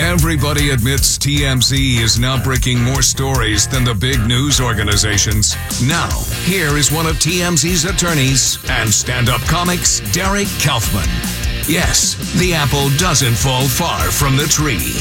Everybody admits TMZ is now breaking more stories than the big news organizations. Now, here is one of TMZ's attorneys and stand up comics, Derek Kaufman. Yes, the apple doesn't fall far from the tree.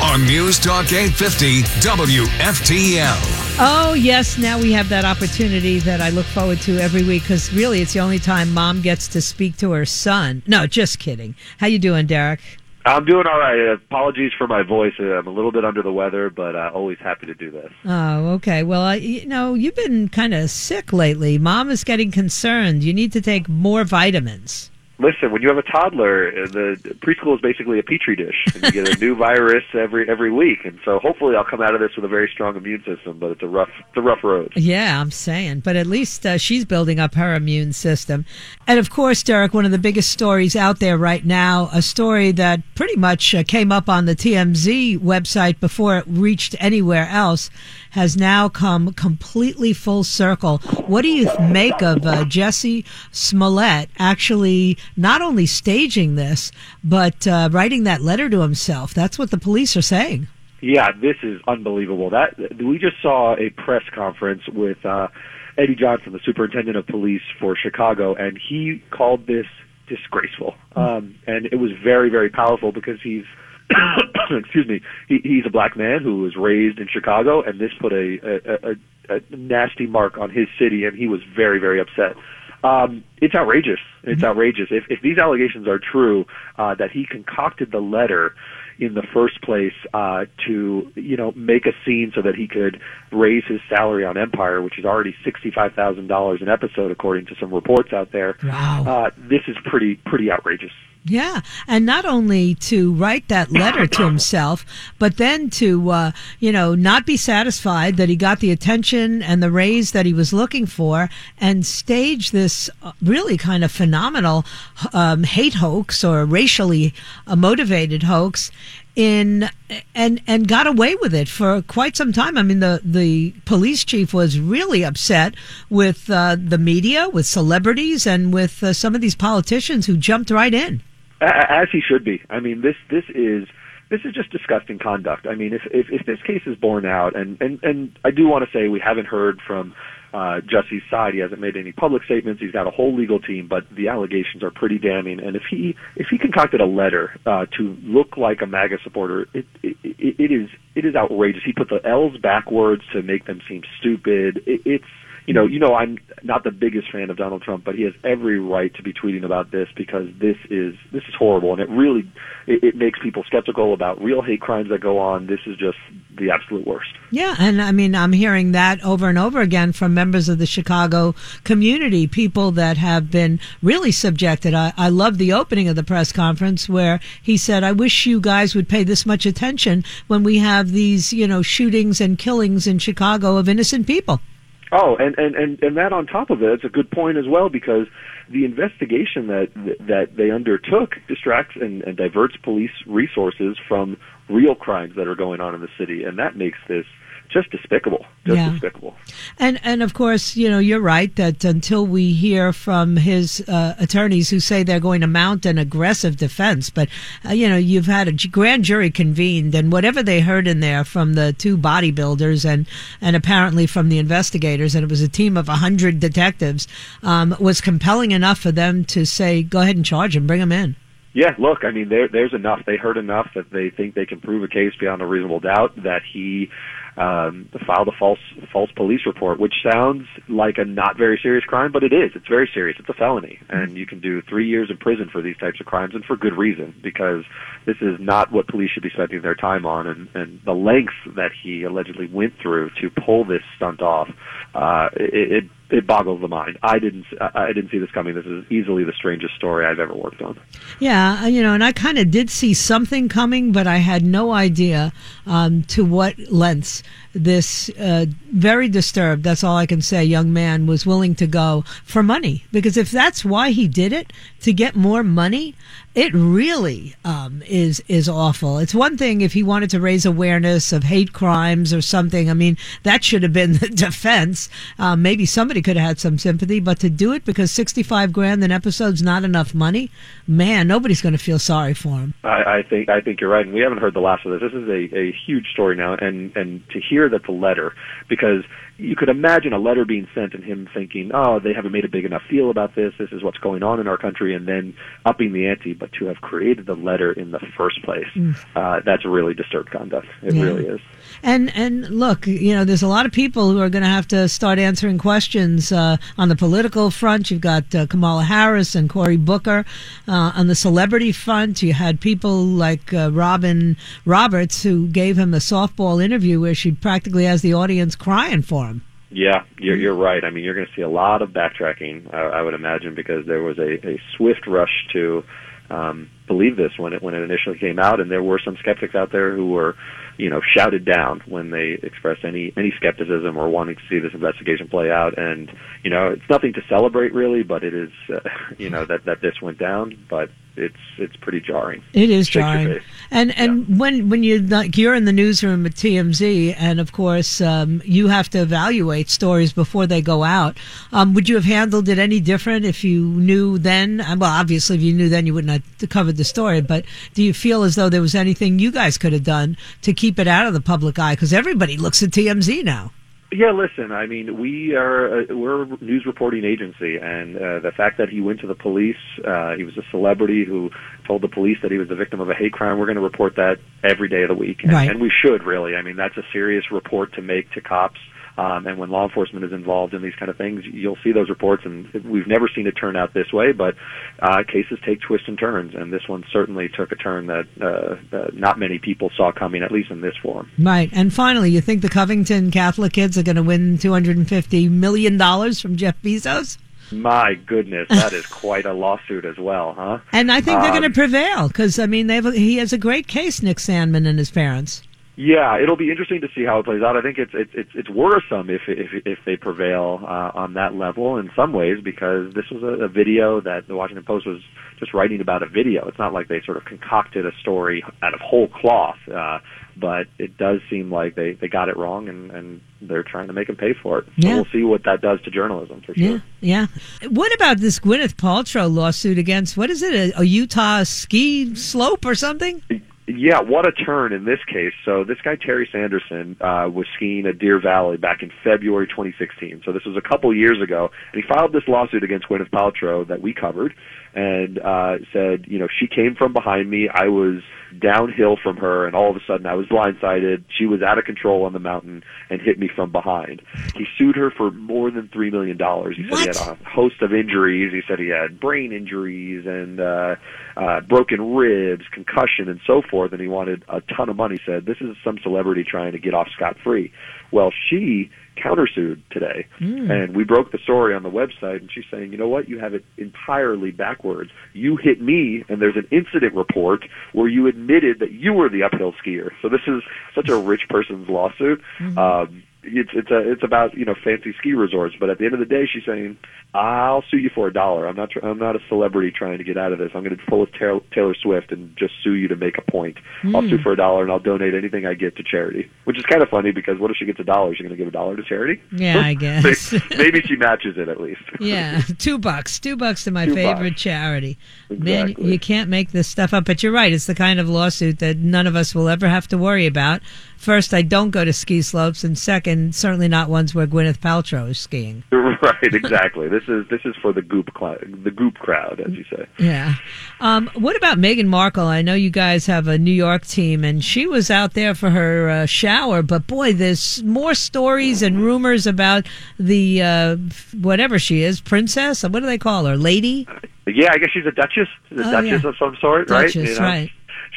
On News Talk 850 WFTL. Oh, yes. Now we have that opportunity that I look forward to every week because really it's the only time mom gets to speak to her son. No, just kidding. How you doing, Derek? I'm doing all right. Apologies for my voice. I'm a little bit under the weather, but uh, always happy to do this. Oh, okay. Well, uh, you know, you've been kind of sick lately. Mom is getting concerned. You need to take more vitamins listen, when you have a toddler, uh, the preschool is basically a petri dish, and you get a new virus every every week. And so, hopefully, I'll come out of this with a very strong immune system. But it's a rough, it's a rough road. Yeah, I'm saying. But at least uh, she's building up her immune system. And of course, Derek, one of the biggest stories out there right now, a story that pretty much uh, came up on the TMZ website before it reached anywhere else, has now come completely full circle. What do you make of uh, Jussie Smollett actually? Not only staging this, but uh, writing that letter to himself. That's what the police are saying. Yeah, this is unbelievable. That we just saw a press conference with uh, Eddie Johnson, the superintendent of police for Chicago, and he called this disgraceful. Um, and it was very, very powerful because he's excuse me, he, he's a black man who was raised in Chicago, and this put a, a, a, a nasty mark on his city, and he was very, very upset. Um, it's outrageous. It's mm-hmm. outrageous. If, if these allegations are true, uh, that he concocted the letter in the first place uh, to, you know, make a scene so that he could raise his salary on Empire, which is already sixty-five thousand dollars an episode, according to some reports out there. Wow. Uh, this is pretty pretty outrageous. Yeah, and not only to write that letter to himself, but then to uh, you know not be satisfied that he got the attention and the raise that he was looking for, and stage this uh, really kind of phenomenal um, hate hoax or racially uh, motivated hoax in and and got away with it for quite some time. I mean, the the police chief was really upset with uh, the media, with celebrities, and with uh, some of these politicians who jumped right in as he should be. I mean, this this is this is just disgusting conduct. I mean, if if, if this case is borne out, and and and I do want to say we haven't heard from uh, Jussie's side. He hasn't made any public statements. He's got a whole legal team, but the allegations are pretty damning. And if he if he concocted a letter uh, to look like a MAGA supporter, it, it it is it is outrageous. He put the L's backwards to make them seem stupid. It, it's you know, you know, I'm not the biggest fan of Donald Trump, but he has every right to be tweeting about this because this is this is horrible, and it really it, it makes people skeptical about real hate crimes that go on. This is just the absolute worst. Yeah, and I mean, I'm hearing that over and over again from members of the Chicago community, people that have been really subjected. I, I love the opening of the press conference where he said, "I wish you guys would pay this much attention when we have these, you know, shootings and killings in Chicago of innocent people." Oh, and, and, and, and that on top of it, it's a good point as well because the investigation that that they undertook distracts and, and diverts police resources from real crimes that are going on in the city, and that makes this just despicable, just yeah. despicable. And and of course, you know, you're right that until we hear from his uh, attorneys who say they're going to mount an aggressive defense, but uh, you know, you've had a grand jury convened, and whatever they heard in there from the two bodybuilders and and apparently from the investigators, and it was a team of a hundred detectives, um, was compelling enough for them to say, go ahead and charge him, bring him in. Yeah, look, I mean, there, there's enough. They heard enough that they think they can prove a case beyond a reasonable doubt that he um, filed a false false police report, which sounds like a not very serious crime, but it is. It's very serious. It's a felony, and you can do three years in prison for these types of crimes, and for good reason, because this is not what police should be spending their time on, and, and the lengths that he allegedly went through to pull this stunt off, uh, it, it it boggles the mind. I didn't I didn't see this coming. This is easily the strangest story I've ever worked on. Yeah, uh, you know, and I kind of did see something coming, but I had no idea um, to what lengths this uh, very disturbed. That's all I can say. Young man was willing to go for money because if that's why he did it to get more money, it really um, is is awful. It's one thing if he wanted to raise awareness of hate crimes or something. I mean, that should have been the defense. Um, maybe somebody could have had some sympathy, but to do it because sixty five grand an episode's not enough money, man, nobody's going to feel sorry for him. I, I think I think you're right, and we haven't heard the last of this. This is a, a huge story now, and and to hear that a letter because you could imagine a letter being sent and him thinking, oh, they haven't made a big enough deal about this. This is what's going on in our country, and then upping the ante. But to have created the letter in the first place, mm. uh, that's really disturbed conduct. It yeah. really is. And and look, you know, there's a lot of people who are going to have to start answering questions uh, on the political front. You've got uh, Kamala Harris and Cory Booker. Uh, on the celebrity front, you had people like uh, Robin Roberts who gave him a softball interview where she practically has the audience crying for him. Yeah, you're, you're right. I mean, you're going to see a lot of backtracking, I, I would imagine, because there was a, a swift rush to um, believe this when it when it initially came out, and there were some skeptics out there who were, you know, shouted down when they expressed any any skepticism or wanting to see this investigation play out. And you know, it's nothing to celebrate really, but it is, uh, you know, that that this went down. But it's it's pretty jarring. It is jarring. And and yeah. when when you like you're in the newsroom at TMZ, and of course um, you have to evaluate stories before they go out. Um, would you have handled it any different if you knew then? Uh, well, obviously, if you knew then, you wouldn't have covered the story. But do you feel as though there was anything you guys could have done to keep it out of the public eye? Because everybody looks at TMZ now. Yeah, listen. I mean, we are a, we're a news reporting agency, and uh, the fact that he went to the police, uh, he was a celebrity who told the police that he was the victim of a hate crime. We're going to report that every day of the week, and, right. and we should really. I mean, that's a serious report to make to cops. Um, and when law enforcement is involved in these kind of things, you'll see those reports, and we've never seen it turn out this way. But uh, cases take twists and turns, and this one certainly took a turn that uh, uh, not many people saw coming, at least in this form. Right. And finally, you think the Covington Catholic kids are going to win two hundred and fifty million dollars from Jeff Bezos? My goodness, that is quite a lawsuit as well, huh? And I think they're um, going to prevail because I mean, they have, he has a great case, Nick Sandmann and his parents. Yeah, it'll be interesting to see how it plays out. I think it's it's it's, it's worrisome if if if they prevail uh, on that level in some ways because this was a, a video that the Washington Post was just writing about a video. It's not like they sort of concocted a story out of whole cloth, uh, but it does seem like they they got it wrong and and they're trying to make them pay for it. So yeah. we'll see what that does to journalism for sure. Yeah, yeah. What about this Gwyneth Paltrow lawsuit against what is it a, a Utah ski slope or something? Yeah, what a turn in this case. So this guy Terry Sanderson uh, was skiing at Deer Valley back in February 2016. So this was a couple years ago, and he filed this lawsuit against Gwyneth Paltrow that we covered, and uh, said, you know, she came from behind me. I was downhill from her, and all of a sudden I was blindsided. She was out of control on the mountain and hit me from behind. He sued her for more than three million dollars. He said what? he had a host of injuries. He said he had brain injuries and uh, uh, broken ribs, concussion, and so forth. And he wanted a ton of money. He said this is some celebrity trying to get off scot free. Well, she countersued today. Mm. And we broke the story on the website, and she's saying, you know what, you have it entirely backwards. You hit me, and there's an incident report where you admitted that you were the uphill skier. So this is such a rich person's lawsuit. Mm-hmm. Um, it's it's a it's about you know fancy ski resorts, but at the end of the day, she's saying, "I'll sue you for a dollar. I'm not tr- I'm not a celebrity trying to get out of this. I'm going to pull a Taylor, Taylor Swift and just sue you to make a point. Mm. I'll sue for a dollar and I'll donate anything I get to charity." Which is kind of funny because what if she gets a dollar? Is she going to give a dollar to charity? Yeah, I guess. maybe, she matches it at least. yeah, two bucks, two bucks to my two favorite bucks. charity. Exactly. Man, you can't make this stuff up. But you're right. It's the kind of lawsuit that none of us will ever have to worry about first, I don't go to ski slopes, and second, certainly not ones where Gwyneth Paltrow is skiing. Right, exactly. this is this is for the goop cl- the goop crowd, as you say. Yeah. Um, what about Meghan Markle? I know you guys have a New York team, and she was out there for her uh, shower. But boy, there's more stories and rumors about the uh, whatever she is, princess. What do they call her, lady? Yeah, I guess she's a duchess, a oh, duchess yeah. of some sort, duchess, right? You know, right.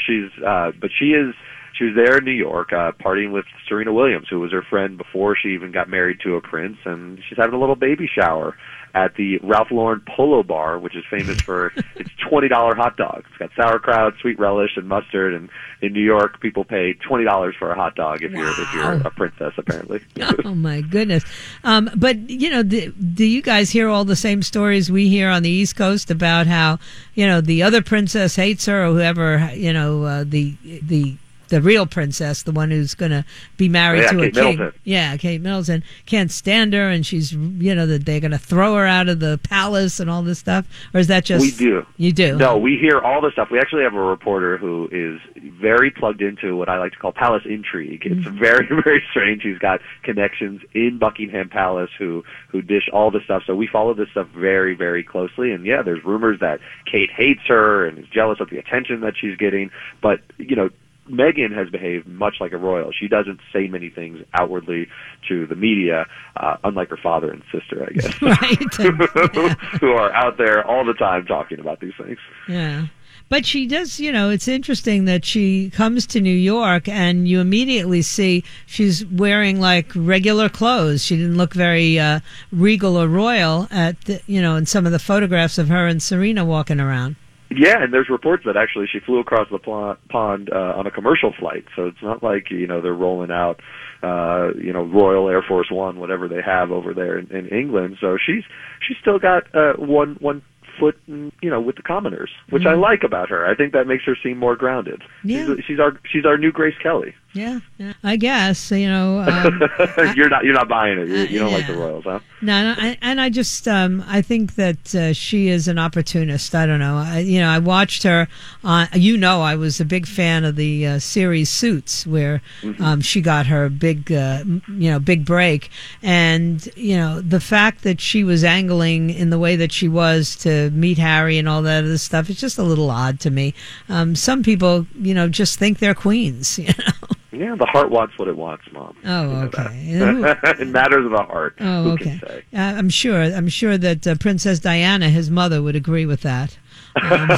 She's, uh, but she is she was there in New York, uh, partying with Serena Williams, who was her friend before she even got married to a prince, and she's having a little baby shower at the Ralph Lauren Polo Bar, which is famous for its twenty dollar hot dogs. It's got sauerkraut, sweet relish, and mustard. And in New York, people pay twenty dollars for a hot dog if you're if you're a princess, apparently. oh my goodness! Um, but you know, do, do you guys hear all the same stories we hear on the East Coast about how you know the other princess hates her or whoever you know uh, the the the real princess, the one who's going to be married yeah, to Kate a king. Middleton. Yeah, Kate Middleton can't stand her, and she's you know that they're going to throw her out of the palace and all this stuff. Or is that just We do. You do? No, we hear all the stuff. We actually have a reporter who is very plugged into what I like to call palace intrigue. It's Mm-hmm. very, very strange. He's got connections in Buckingham Palace who who dish all the stuff. So we follow this stuff very, very closely. And yeah, there's rumors that Kate hates her and is jealous of the attention that she's getting. But you know, Meghan has behaved much like a royal. She doesn't say many things outwardly to the media, uh, unlike her father and sister, I guess, right. who are out there all the time talking about these things. Yeah. But she does, you know, it's interesting that she comes to New York and you immediately see she's wearing like regular clothes. She didn't look very uh, regal or royal at, the, you know, in some of the photographs of her and Serena walking around. Yeah, and there's reports that actually she flew across the pl- pond uh, on a commercial flight. So it's not like you know they're rolling out, uh, you know, Royal Air Force One, whatever they have over there in, in England. So she's she's still got uh, one one foot, in, you know, with the commoners, which I like about her. I think that makes her seem more grounded. Yeah. She's, she's our she's our new Grace Kelly. Yeah, yeah. I guess you know. Um, you're not you're not buying it. You, you don't like the. Royals, huh? No, no I, and I just um, I think that uh, she is an opportunist. I don't know. I, you know, I watched her. On, you know, I was a big fan of the uh, series Suits, where um, she got her big, uh, you know, big break. And you know, the fact that she was angling in the way that she was to meet Harry and all that other stuff, it's just a little odd to me. Um, some people, you know, just think they're queens. You know. Yeah, the heart wants what it wants, Mom. Oh, okay. it matters of the heart. Oh, Who okay. Can say? Uh, I'm sure. I'm sure that uh, Princess Diana, his mother, would agree with that. Um,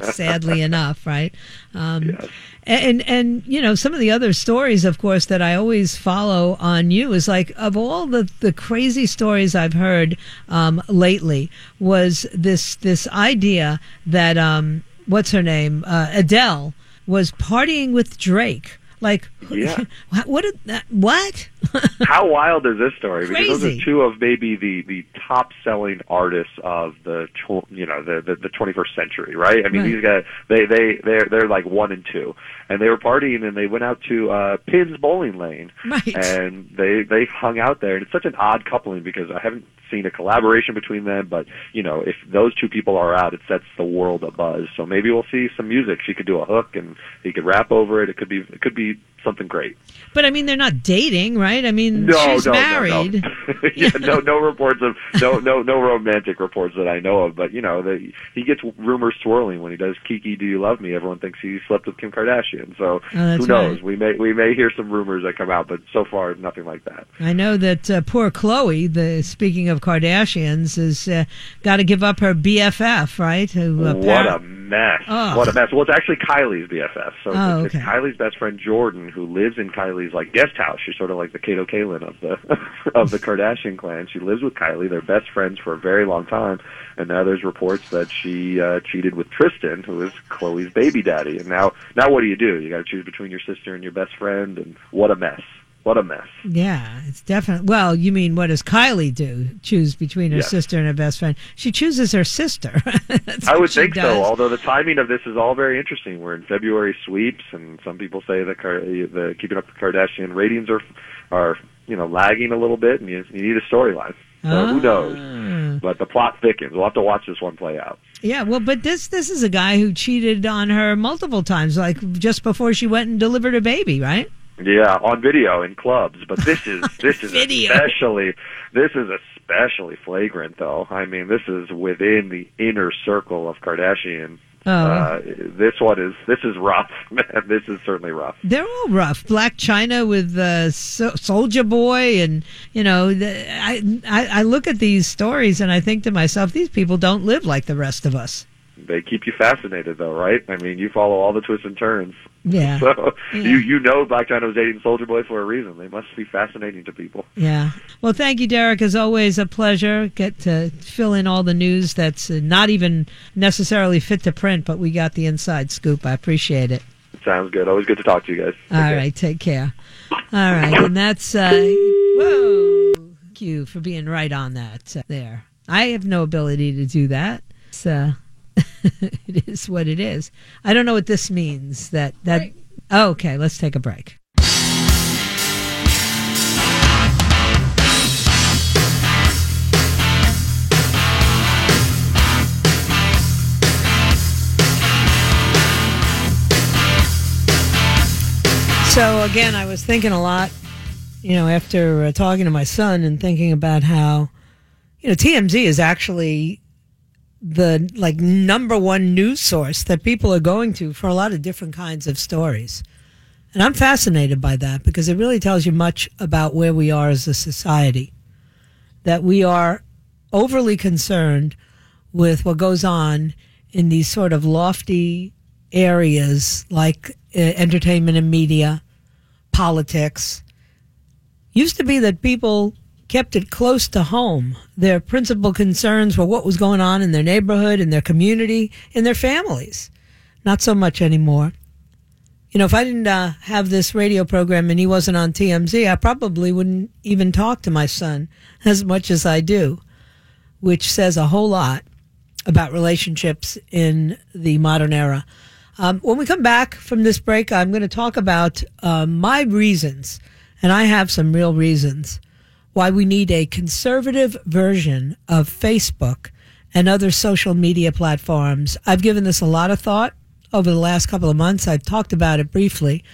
sadly enough, right? Um, Yes. And and you know some of the other stories, of course, that I always follow on you is like of all the the crazy stories I've heard um, lately was this this idea that um, what's her name uh, Adele was partying with Drake. Like, Yeah. what? What? Did that, what? How wild is this story? Because those are two of maybe the the top selling artists of the tw- you know the the, the 21st century, right? I mean, Right. these guys they they they're they're like one and two, and they were partying and they went out to uh Pinz Bowling Lane, Right. and they they hung out there, and it's such an odd coupling because I haven't seen a collaboration between them, but you know if those two people are out, it sets the world abuzz. So maybe we'll see some music. She could do a hook, and he could rap over it. It could be it could be something great. But I mean, they're not dating, right? I mean, No, she's no, married. no, no. yeah, no, no reports of no, no, no romantic reports that I know of. But you know, the, he gets rumors swirling when he does "Kiki, Do You Love Me?" Everyone thinks he slept with Kim Kardashian. So Oh, who knows? right. We may we may hear some rumors that come out, but so far nothing like that. I know that uh, poor Khloé, the speaking of Kardashians, has uh, got to give up her BFF, right? Who, uh, what a mess! Oh. What a mess! Well, it's actually Kylie's BFF. So Oh, it's, it's. Kylie's best friend Jordan, who lives in Kylie's like guest house. She's sort of like the Kato Kaelin of the of the Kardashian clan. She lives with Kylie. They're best friends for a very long time. And now there's reports that she uh, cheated with Tristan, who is Khloé's baby daddy. And now, now what do you do? You got to choose between your sister and your best friend. And what a mess! What a mess! Yeah, it's definitely. Well, you mean what does Kylie do? Choose between her Yes. sister and her best friend? She chooses her sister. I would think does. so. Although the timing of this is all very interesting. We're in February sweeps, and some people say the Kar- the Keeping Up with the Kardashian ratings are are you know lagging a little bit, and you, you need a storyline. So who knows? Ah. But the plot thickens. We'll have to watch this one play out. Yeah, well, but this this is a guy who cheated on her multiple times, like just before she went and delivered a baby, right? Yeah, on video in clubs. But this is this is especially this is especially flagrant, though. I mean, this is within the inner circle of Kardashian. Oh. Uh, this one is this is rough, man. This is certainly rough. They're all rough. Blac Chyna with uh, so- Soulja Boy, and you know, the, I, I I look at these stories and I think to myself, these people don't live like the rest of us. they keep you fascinated, though, right? I mean, you follow all the twists and turns. Yeah. So Yeah. you you know Blac Chyna was dating Soulja Boy for a reason. They must be fascinating to people. Yeah. Well, thank you, Derek. As always, a pleasure. Get to fill in all the news that's uh, not even necessarily fit to print, but we got the inside scoop. I appreciate it. Sounds good. Always good to talk to you guys. All Okay. right, take care. All right, and that's uh, whoa. Thank you for being right on that. Uh, there, I have no ability to do that. Uh, it is what it is. I don't know what this means. That that. Oh, okay, let's take a break. So again, I was thinking a lot, you know, after uh, talking to my son and thinking about how, you know, TMZ is actually the like number one news source that people are going to for a lot of different kinds of stories. And I'm fascinated by that because it really tells you much about where we are as a society. That we are overly concerned with what goes on in these sort of lofty areas like uh, entertainment and media, politics. Used to be that people kept it close to home. Their principal concerns were what was going on in their neighborhood, in their community, in their families. Not so much anymore. You know, if I didn't uh, have this radio program and he wasn't on TMZ, I probably wouldn't even talk to my son as much as I do, which says a whole lot about relationships in the modern era. Um, when we come back from this break, I'm going to talk about uh, my reasons, and I have some real reasons why we need a conservative version of Facebook and other social media platforms. I've given this a lot of thought over the last couple of months. I've talked about it briefly,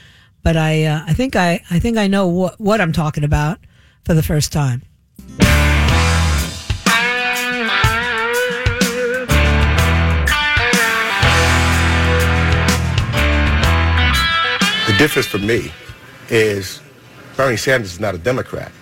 but I uh, I think I I think I know what what I'm talking about for the first time. The difference for me is Bernie Sanders is not a Democrat.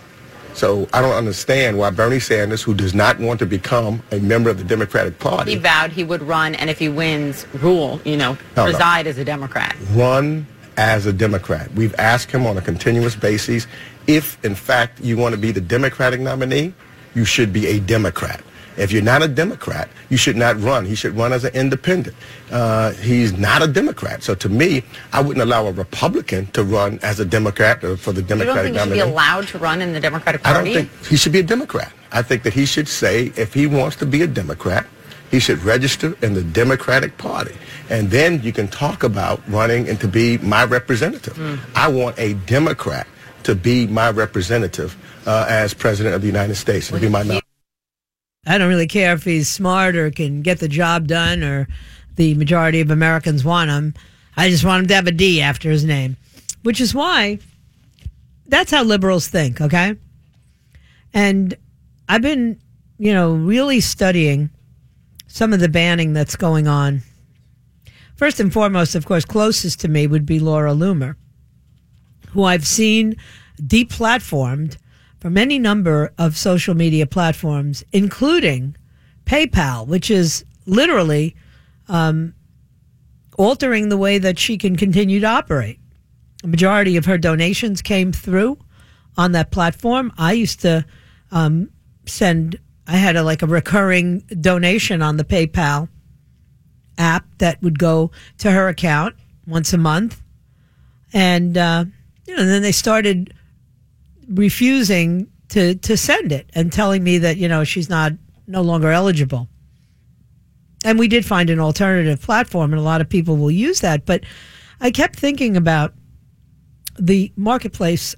So I don't understand why Bernie Sanders, who does not want to become a member of the Democratic Party, He vowed he would run, and if he wins, rule, you know, No, no. preside as a Democrat. run as a Democrat. We've asked him on a continuous basis, if in fact you want to be the Democratic nominee, you should be a Democrat. If you're not a Democrat, you should not run. He should run as an independent. Uh, he's not a Democrat. So to me, I wouldn't allow a Republican to run as a Democrat or for the You don't Democratic think he should be allowed to run in the Democratic Party? I don't think he should be a Democrat. I think that he should say if he wants to be a Democrat, he should register in the Democratic Party. And then you can talk about running and to be my representative. I want a Democrat to be my representative uh, as President of the United States, to be my nom- I don't really care if he's smart or can get the job done or the majority of Americans want him. I just want him to have a D after his name, which is why that's how liberals think, okay? And I've been, you know, really studying some of the banning that's going on. First and foremost, of course, closest to me would be Laura Loomer, who I've seen deplatformed from any number of social media platforms, including PayPal, which is literally um, altering the way that she can continue to operate. A majority of her donations came through on that platform. I used to um, send, I had a, like a recurring donation on the PayPal app that would go to her account once a month. And, uh, you know, then they started refusing to, to send it and telling me that, you know, she's not no longer eligible. And we did find an alternative platform, and a lot of people will use that. But I kept thinking about the marketplace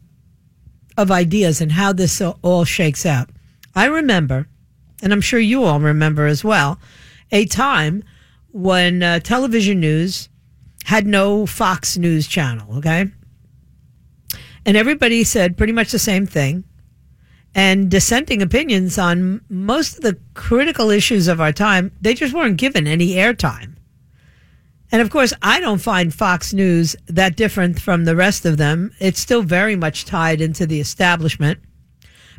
of ideas and how this all shakes out. I remember, and I'm sure you all remember as well, a time when uh, television news had no Fox News channel, okay? And everybody said pretty much the same thing and dissenting opinions on most of the critical issues of our time, they just weren't given any airtime. And of course, I don't find Fox News that different from the rest of them. It's still very much tied into the establishment.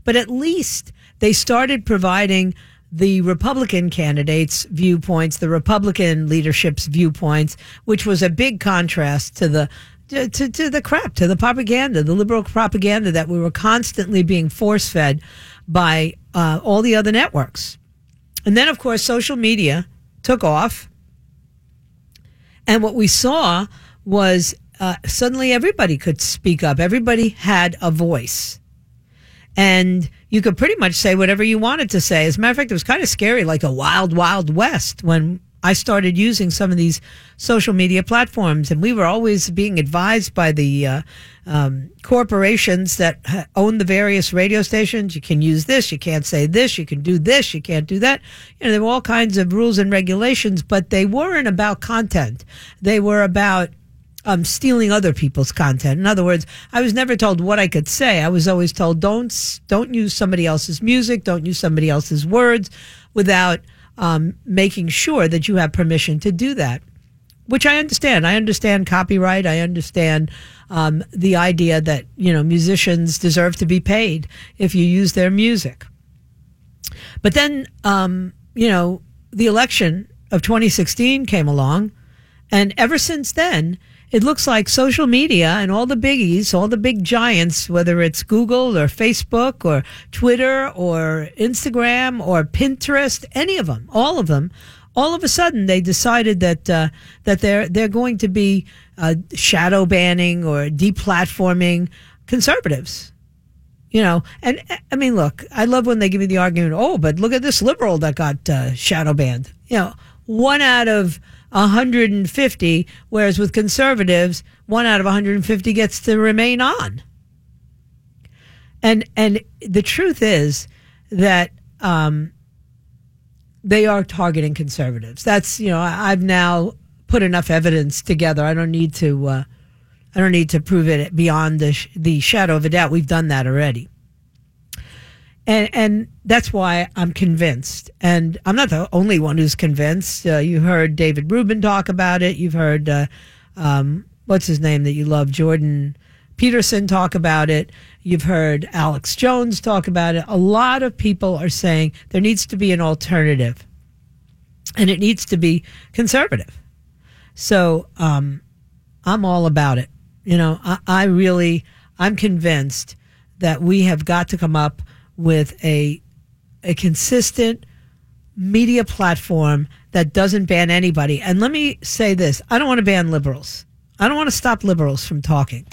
But at least they started providing the Republican candidates' viewpoints, the Republican leadership's viewpoints, which was a big contrast to the to, to, the crap, to the propaganda, the liberal propaganda that we were constantly being force fed by uh, all the other networks. And then, of course, social media took off. And what we saw was uh, suddenly everybody could speak up, everybody had a voice. And you could pretty much say whatever you wanted to say. As a matter of fact, it was kind of scary, like a wild, wild west when I started using some of these social media platforms, and we were always being advised by the uh, um, corporations that own the various radio stations. You can use this, you can't say this, you can do this, you can't do that. You know, there were all kinds of rules and regulations, but they weren't about content. They were about um, stealing other people's content. In other words, I was never told what I could say. I was always told don't don't use somebody else's music, don't use somebody else's words, without um, making sure that you have permission to do that. Which I understand. I understand copyright. I understand um, the idea that you know musicians deserve to be paid if you use their music. But then, um, you know, the election of 2016 came along, and ever since then, it looks like social media and all the biggies, all the big giants, whether it's Google or Facebook or Twitter or Instagram or Pinterest, any of them, all of them, all of a sudden they decided that uh, that they're they're going to be uh, shadow banning or deplatforming conservatives. You know, and I mean, look, I love when they give me the argument. Oh, but look at this liberal that got uh, shadow banned. You know, one out of 150, whereas with conservatives, one out of 150 gets to remain on. And and the truth is that um, they are targeting conservatives. That's you know I've now put enough evidence together. I don't need to uh, I don't need to prove it beyond the sh- the shadow of a doubt. We've done that already and and that's why I'm convinced. And I'm not the only one who's convinced. Uh, you heard David Rubin talk about it. You've heard uh, um, what's his name that you love, Jordan Peterson talk about it. You've heard Alex Jones talk about it. A lot of people are saying there needs to be an alternative, and it needs to be conservative. So um, I'm all about it. You know, I, I really I'm convinced that we have got to come up with a a consistent media platform that doesn't ban anybody. And let me say this I don't want to ban liberals. I don't want to stop liberals from talking.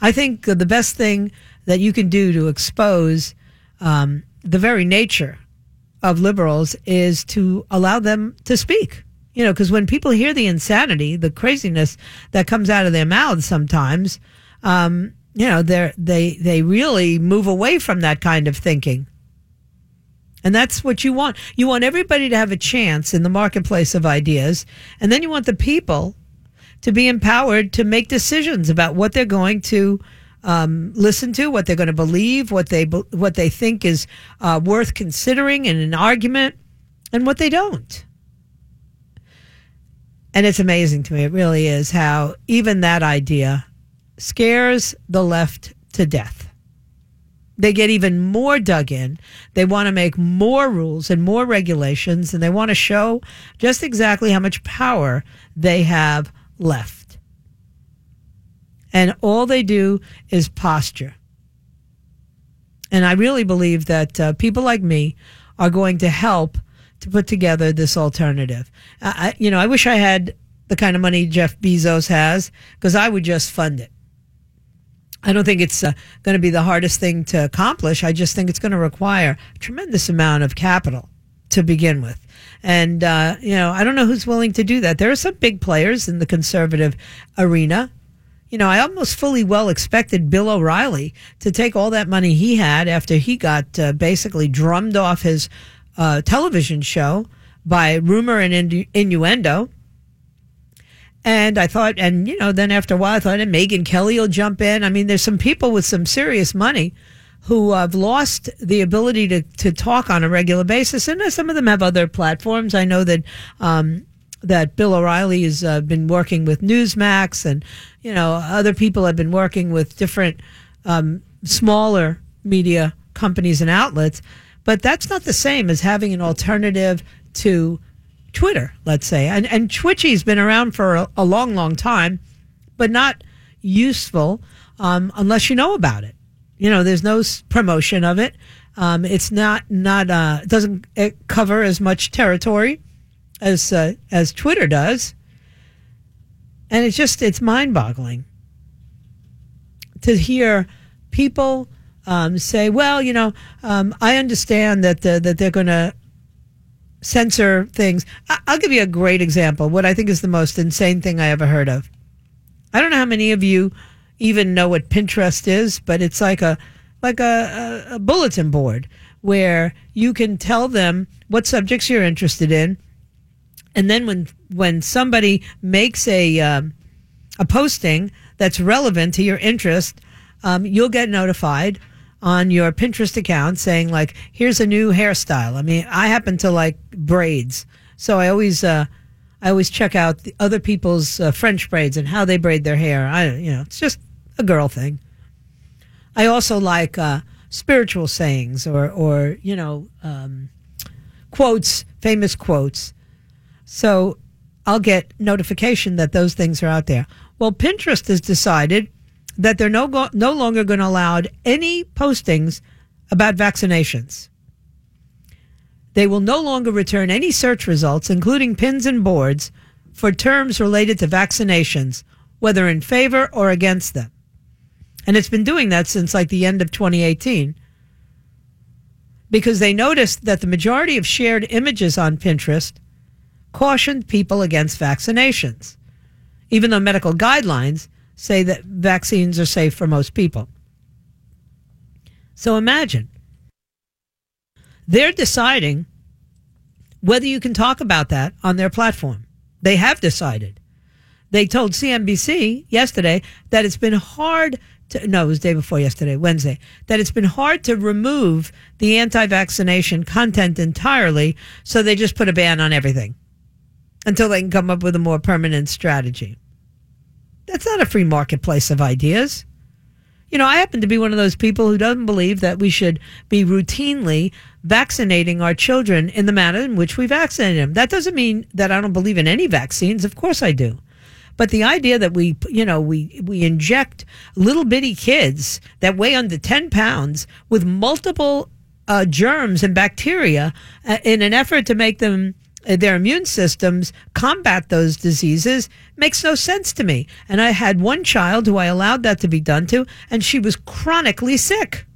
I think the best thing that you can do to expose um, the very nature of liberals is to allow them to speak. You know, because when people hear the insanity, the craziness that comes out of their mouths sometimes, um, you know, they they they really move away from that kind of thinking. And that's what you want. You want everybody to have a chance in the marketplace of ideas, and then you want the people to be empowered to make decisions about what they're going to um, listen to, what they're going to believe, what they what they think is uh, worth considering in an argument, and what they don't. And it's amazing to me. It really is how even that idea scares the left to death. They get even more dug in. They want to make more rules and more regulations, and they want to show just exactly how much power they have left. And all they do is posture. And I really believe that uh, people like me are going to help to put together this alternative. I, you know, I wish I had the kind of money Jeff Bezos has because I would just fund it. I don't think it's uh, going to be the hardest thing to accomplish. I just think it's going to require a tremendous amount of capital to begin with. And, uh, you know, I don't know who's willing to do that. There are some big players in the conservative arena. You know, I almost fully well expected Bill O'Reilly to take all that money he had after he got uh, basically drummed off his uh, television show by rumor and innu- innuendo and I thought, and you know, then after a while, I thought, and Megyn Kelly will jump in. I mean, there's some people with some serious money who have lost the ability to, to talk on a regular basis. And some of them have other platforms. I know that, um, that Bill O'Reilly has uh, been working with Newsmax and, you know, other people have been working with different, um, smaller media companies and outlets. But that's not the same as having an alternative to Twitter, let's say. And, and Twitchy's been around for a, a long, long time, but not useful um, unless you know about it. You know, there's no promotion of it. Um, it's not not uh, it doesn't cover as much territory as uh, as Twitter does, and it's just it's mind boggling to hear people um, say, "Well, you know, um, I understand that uh, that they're going to censor things." I- I'll give you a great example. What I think is the most insane thing I ever heard of. I don't know how many of you even know what Pinterest is, but it's like a like a, a, a bulletin board where you can tell them what subjects you're interested in, and then when when somebody makes a um, a posting that's relevant to your interest, um, you'll get notified on your Pinterest account saying like, "Here's a new hairstyle." I mean, I happen to like braids, so I always uh, I always check out the other people's uh, French braids and how they braid their hair. I you know, it's just a girl thing. I also like uh, spiritual sayings or or you know um, quotes, famous quotes. So I'll get notification that those things are out there. Well, Pinterest has decided that they're no go- no longer going to allow any postings about vaccinations. They will no longer return any search results, including pins and boards, for terms related to vaccinations, whether in favor or against them. And it's been doing that since like the end of 2018 because they noticed that the majority of shared images on Pinterest cautioned people against vaccinations, even though medical guidelines say that vaccines are safe for most people. So imagine they're deciding whether you can talk about that on their platform. They have decided. They told CNBC yesterday that it's been hard to, no, it was day before yesterday, Wednesday, that it's been hard to remove the anti vaccination content entirely. So they just put a ban on everything until they can come up with a more permanent strategy. That's not a free marketplace of ideas. You know, I happen to be one of those people who doesn't believe that we should be routinely vaccinating our children in the manner in which we vaccinate them. That doesn't mean that I don't believe in any vaccines. Of course I do. But the idea that we, you know, we, we inject little bitty kids that weigh under 10 pounds with multiple uh, germs and bacteria uh, in an effort to make them their immune systems combat those diseases makes no sense to me. And I had one child who I allowed that to be done to, and she was chronically sick.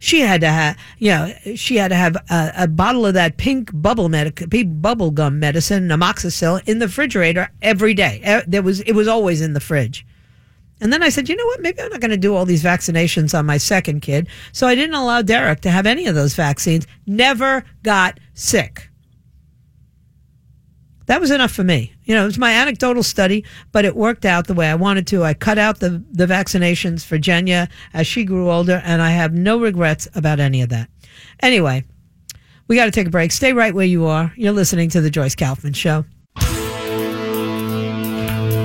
She had to have, you know, she had to have a, a bottle of that pink bubble medic, pink bubble gum medicine, amoxicillin, in the refrigerator every day. There was, it was always in the fridge. And then I said, you know what? Maybe I'm not going to do all these vaccinations on my second kid. So I didn't allow Derek to have any of those vaccines. Never got sick. That was enough for me. You know, it was my anecdotal study, but it worked out the way I wanted to. I cut out the, the vaccinations for Jenya as she grew older, and I have no regrets about any of that. Anyway, we got to take a break. Stay right where you are. You're listening to The Joyce Kaufman Show.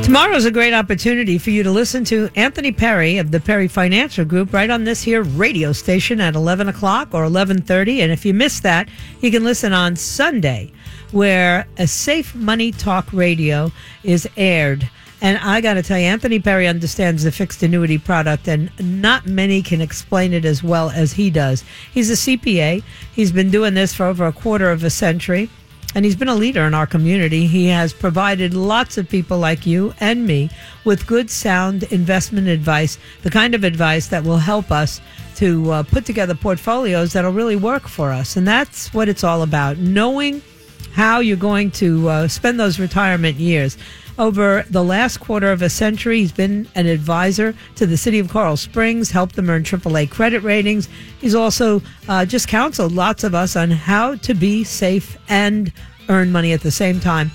Tomorrow is a great opportunity for you to listen to Anthony Perry of the Perry Financial Group right on this here radio station at 11 o'clock or 11.30. And if you miss that, you can listen on Sunday where a Safe Money Talk Radio is aired. And I got to tell you, Anthony Perry understands the fixed annuity product, and not many can explain it as well as he does. He's a CPA. He's been doing this for over a quarter of a century and he's been a leader in our community. He has provided lots of people like you and me with good, sound investment advice, the kind of advice that will help us to uh, put together portfolios that'll really work for us. And that's what it's all about knowing how you're going to uh, spend those retirement years. Over the last quarter of a century, he's been an advisor to the city of Coral Springs, helped them earn AAA credit ratings. He's also uh, just counseled lots of us on how to be safe and earn money at the same time.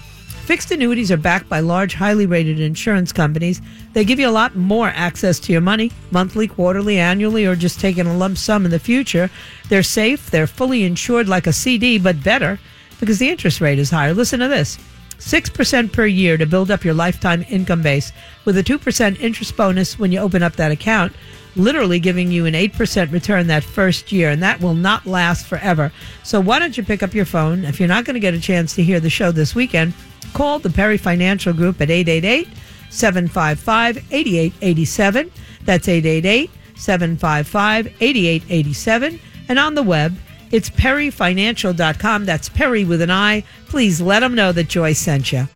Fixed annuities are backed by large, highly rated insurance companies. They give you a lot more access to your money, monthly, quarterly, annually, or just taking a lump sum in the future. They're safe, they're fully insured like a CD, but better because the interest rate is higher. Listen to this. 6% per year to build up your lifetime income base with a 2% interest bonus when you open up that account, literally giving you an 8% return that first year, and that will not last forever. So why don't you pick up your phone? If you're not going to get a chance to hear the show this weekend, call the Perry Financial Group at 888 755 8887. That's 888 755 8887. And on the web, it's perryfinancial.com. That's Perry with an I. Please let them know that Joy sent you.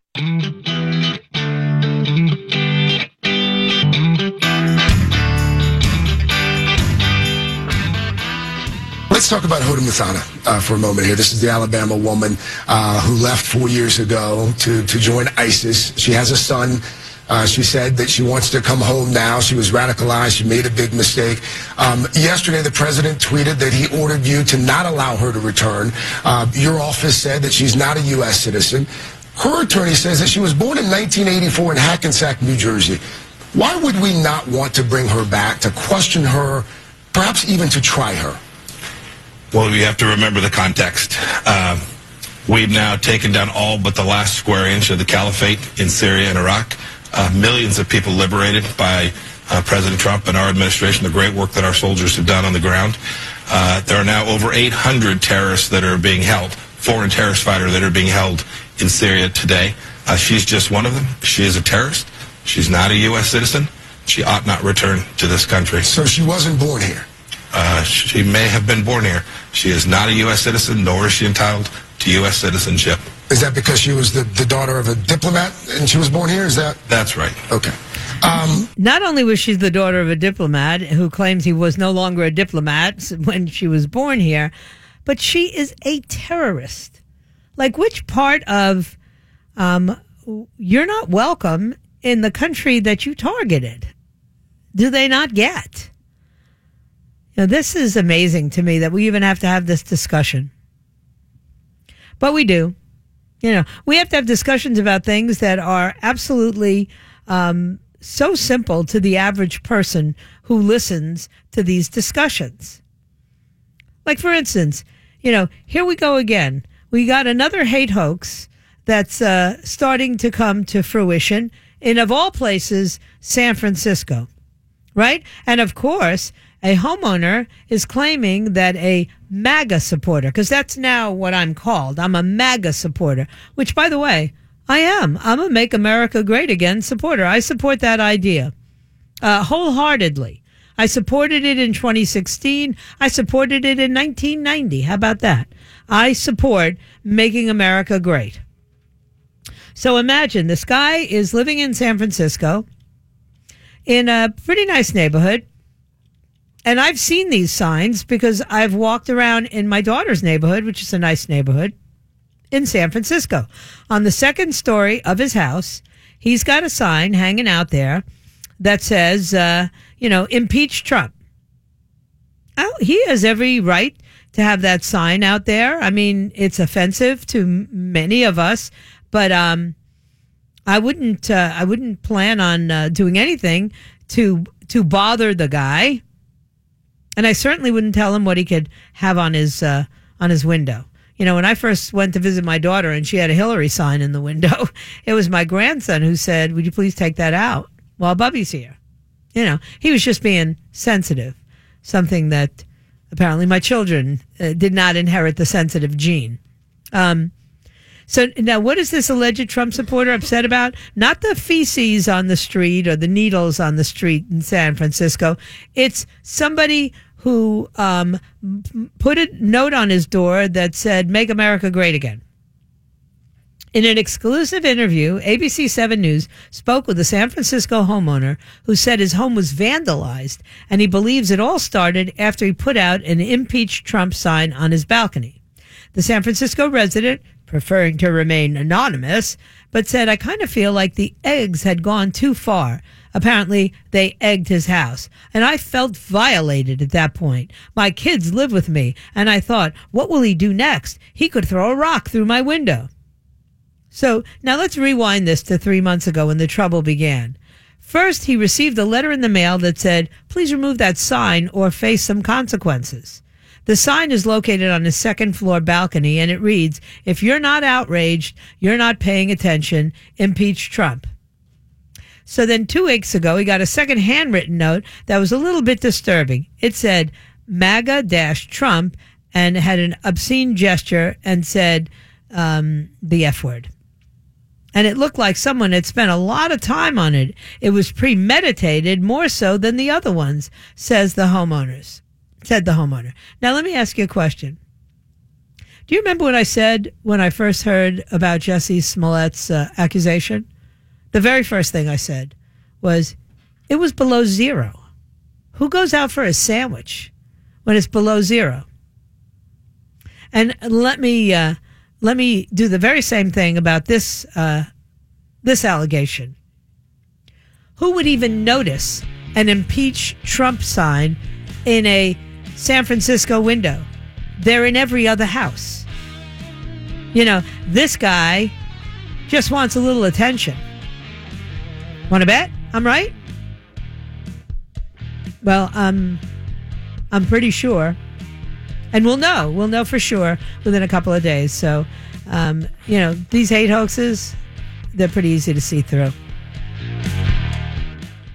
Let's talk about Hoda Muthana uh, for a moment here. This is the Alabama woman uh, who left four years ago to, to join ISIS. She has a son. Uh, she said that she wants to come home now. She was radicalized. She made a big mistake. Um, yesterday, the president tweeted that he ordered you to not allow her to return. Uh, your office said that she's not a U.S. citizen. Her attorney says that she was born in 1984 in Hackensack, New Jersey. Why would we not want to bring her back, to question her, perhaps even to try her? Well, we have to remember the context. Uh, we've now taken down all but the last square inch of the caliphate in Syria and Iraq. Uh, millions of people liberated by uh, President Trump and our administration, the great work that our soldiers have done on the ground. Uh, there are now over 800 terrorists that are being held, foreign terrorist fighters that are being held in Syria today. Uh, she's just one of them. She is a terrorist. She's not a U.S. citizen. She ought not return to this country. So she wasn't born here. Uh, she may have been born here. She is not a U.S. citizen, nor is she entitled to U.S. citizenship. Is that because she was the, the daughter of a diplomat and she was born here? Is that? That's right. Okay. Um, Not only was she the daughter of a diplomat who claims he was no longer a diplomat when she was born here, but she is a terrorist. Like, which part of um, you're not welcome in the country that you targeted do they not get? You know, this is amazing to me that we even have to have this discussion. But we do. You know, we have to have discussions about things that are absolutely um, so simple to the average person who listens to these discussions. Like, for instance, you know, here we go again. We got another hate hoax that's uh, starting to come to fruition in, of all places, San Francisco, right? And of course, a homeowner is claiming that a MAGA supporter, because that's now what I'm called. I'm a MAGA supporter, which, by the way, I am. I'm a Make America Great Again supporter. I support that idea uh, wholeheartedly. I supported it in 2016. I supported it in 1990. How about that? I support making America great. So imagine this guy is living in San Francisco in a pretty nice neighborhood. And I've seen these signs because I've walked around in my daughter's neighborhood, which is a nice neighborhood in San Francisco. On the second story of his house, he's got a sign hanging out there that says, uh, you know, impeach Trump. Oh, he has every right to have that sign out there. I mean, it's offensive to many of us, but um, I wouldn't. Uh, I wouldn't plan on uh, doing anything to to bother the guy, and I certainly wouldn't tell him what he could have on his uh, on his window. You know, when I first went to visit my daughter and she had a Hillary sign in the window, it was my grandson who said, "Would you please take that out while Bubby's here?" You know, he was just being sensitive, something that apparently my children uh, did not inherit the sensitive gene. Um, so now, what is this alleged Trump supporter upset about? Not the feces on the street or the needles on the street in San Francisco. It's somebody who um, put a note on his door that said, Make America Great Again. In an exclusive interview, ABC 7 News spoke with a San Francisco homeowner who said his home was vandalized and he believes it all started after he put out an impeach Trump sign on his balcony. The San Francisco resident, preferring to remain anonymous, but said, I kind of feel like the eggs had gone too far. Apparently, they egged his house. And I felt violated at that point. My kids live with me, and I thought, what will he do next? He could throw a rock through my window. So now let's rewind this to three months ago when the trouble began. First, he received a letter in the mail that said, please remove that sign or face some consequences. The sign is located on a second floor balcony and it reads, If you're not outraged, you're not paying attention, impeach Trump. So then two weeks ago, he got a second handwritten note that was a little bit disturbing. It said MAGA dash Trump and had an obscene gesture and said um, the F word. And it looked like someone had spent a lot of time on it. It was premeditated more so than the other ones, says the homeowners. Said the homeowner. Now let me ask you a question. Do you remember what I said when I first heard about Jussie Smollett's uh, accusation? The very first thing I said was, it was below zero. Who goes out for a sandwich when it's below zero? And let me uh, let me do the very same thing about this uh, this allegation. Who would even notice an impeach Trump sign in a San Francisco window? They're in every other house. You know, this guy just wants a little attention. Want to bet? I'm right. Well, um, I'm pretty sure, and we'll know. We'll know for sure within a couple of days. So, um, you know, these hate hoaxes, they're pretty easy to see through.